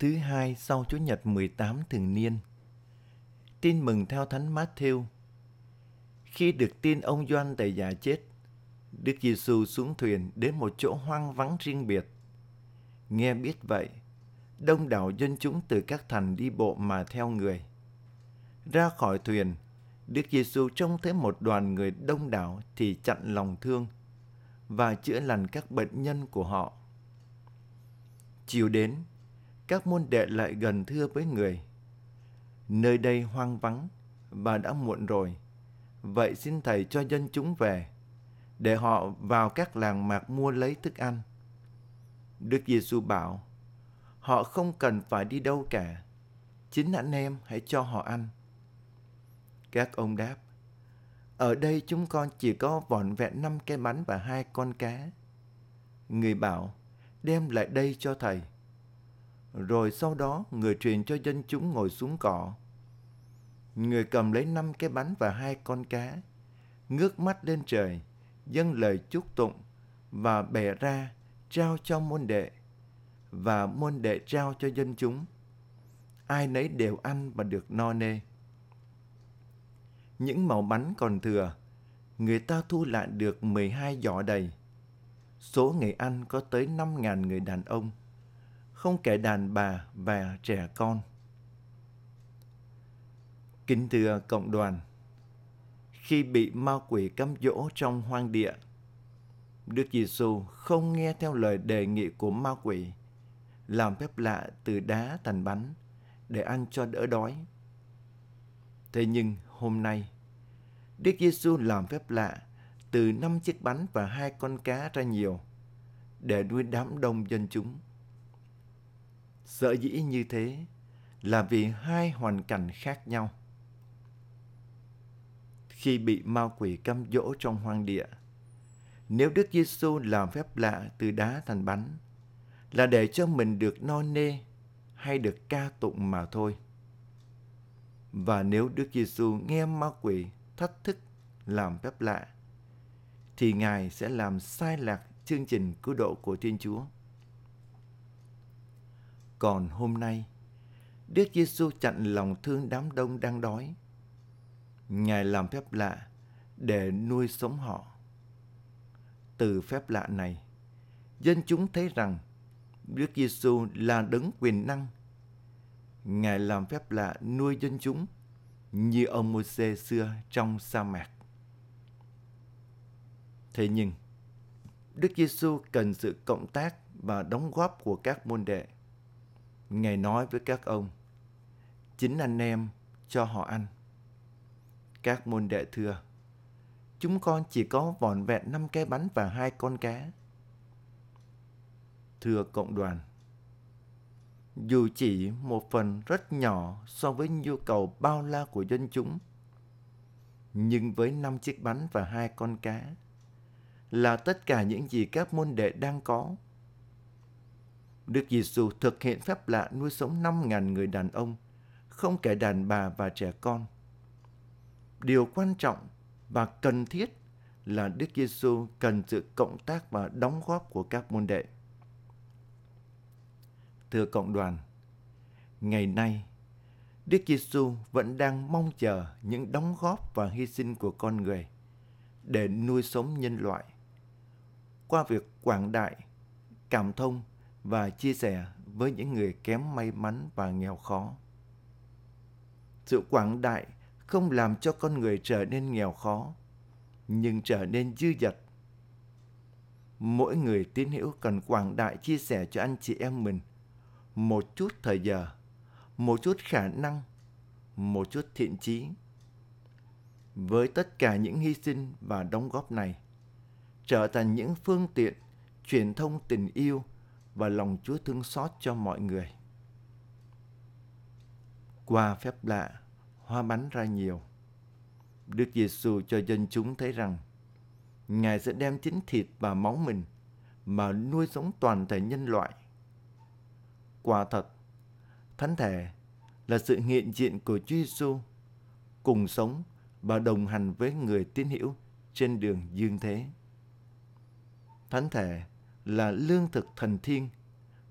thứ hai sau Chủ nhật 18 thường niên. Tin mừng theo Thánh Matthew. Khi được tin ông Gioan tại giả chết, Đức Giêsu xuống thuyền đến một chỗ hoang vắng riêng biệt. Nghe biết vậy, đông đảo dân chúng từ các thành đi bộ mà theo người. Ra khỏi thuyền, Đức Giêsu trông thấy một đoàn người đông đảo thì chặn lòng thương và chữa lành các bệnh nhân của họ. Chiều đến, các môn đệ lại gần thưa với người. Nơi đây hoang vắng và đã muộn rồi. Vậy xin Thầy cho dân chúng về, để họ vào các làng mạc mua lấy thức ăn. Đức Giêsu bảo, họ không cần phải đi đâu cả. Chính anh em hãy cho họ ăn. Các ông đáp, ở đây chúng con chỉ có vỏn vẹn năm cái bánh và hai con cá. Người bảo, đem lại đây cho thầy. Rồi sau đó người truyền cho dân chúng ngồi xuống cỏ. Người cầm lấy năm cái bánh và hai con cá, ngước mắt lên trời, dâng lời chúc tụng và bẻ ra trao cho môn đệ và môn đệ trao cho dân chúng. Ai nấy đều ăn và được no nê. Những màu bánh còn thừa, người ta thu lại được 12 giỏ đầy. Số người ăn có tới 5.000 người đàn ông, không kể đàn bà và trẻ con. Kính thưa cộng đoàn, khi bị ma quỷ cám dỗ trong hoang địa, Đức Giêsu không nghe theo lời đề nghị của ma quỷ, làm phép lạ từ đá thành bánh để ăn cho đỡ đói. Thế nhưng hôm nay, Đức Giêsu làm phép lạ từ năm chiếc bánh và hai con cá ra nhiều để nuôi đám đông dân chúng. Sở dĩ như thế là vì hai hoàn cảnh khác nhau. Khi bị ma quỷ căm dỗ trong hoang địa, nếu Đức Giêsu làm phép lạ từ đá thành bánh, là để cho mình được no nê hay được ca tụng mà thôi. Và nếu Đức Giêsu nghe ma quỷ thách thức làm phép lạ, thì Ngài sẽ làm sai lạc chương trình cứu độ của Thiên Chúa. Còn hôm nay, Đức Giêsu chặn lòng thương đám đông đang đói. Ngài làm phép lạ để nuôi sống họ. Từ phép lạ này, dân chúng thấy rằng Đức Giêsu là đấng quyền năng. Ngài làm phép lạ nuôi dân chúng như ông Môsê xưa trong sa mạc. Thế nhưng, Đức Giêsu cần sự cộng tác và đóng góp của các môn đệ. Ngài nói với các ông, chính anh em cho họ ăn. Các môn đệ thưa, chúng con chỉ có vỏn vẹn năm cái bánh và hai con cá. Thưa cộng đoàn, dù chỉ một phần rất nhỏ so với nhu cầu bao la của dân chúng, nhưng với năm chiếc bánh và hai con cá, là tất cả những gì các môn đệ đang có. Đức Giêsu thực hiện phép lạ nuôi sống 5.000 người đàn ông, không kể đàn bà và trẻ con. Điều quan trọng và cần thiết là Đức Giêsu cần sự cộng tác và đóng góp của các môn đệ. Thưa cộng đoàn, ngày nay Đức Giêsu vẫn đang mong chờ những đóng góp và hy sinh của con người để nuôi sống nhân loại qua việc quảng đại, cảm thông và chia sẻ với những người kém may mắn và nghèo khó. Sự quảng đại không làm cho con người trở nên nghèo khó, nhưng trở nên dư dật. Mỗi người tín hữu cần quảng đại chia sẻ cho anh chị em mình một chút thời giờ, một chút khả năng, một chút thiện trí. Với tất cả những hy sinh và đóng góp này, trở thành những phương tiện truyền thông tình yêu và lòng Chúa thương xót cho mọi người. Qua phép lạ, hoa bánh ra nhiều. Đức Giêsu cho dân chúng thấy rằng Ngài sẽ đem chính thịt và máu mình mà nuôi sống toàn thể nhân loại. Quả thật, thánh thể là sự hiện diện của Chúa Giêsu cùng sống và đồng hành với người tín hữu trên đường dương thế. Thánh thể là lương thực thần thiên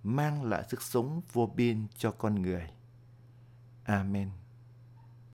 mang lại sức sống vô biên cho con người. Amen.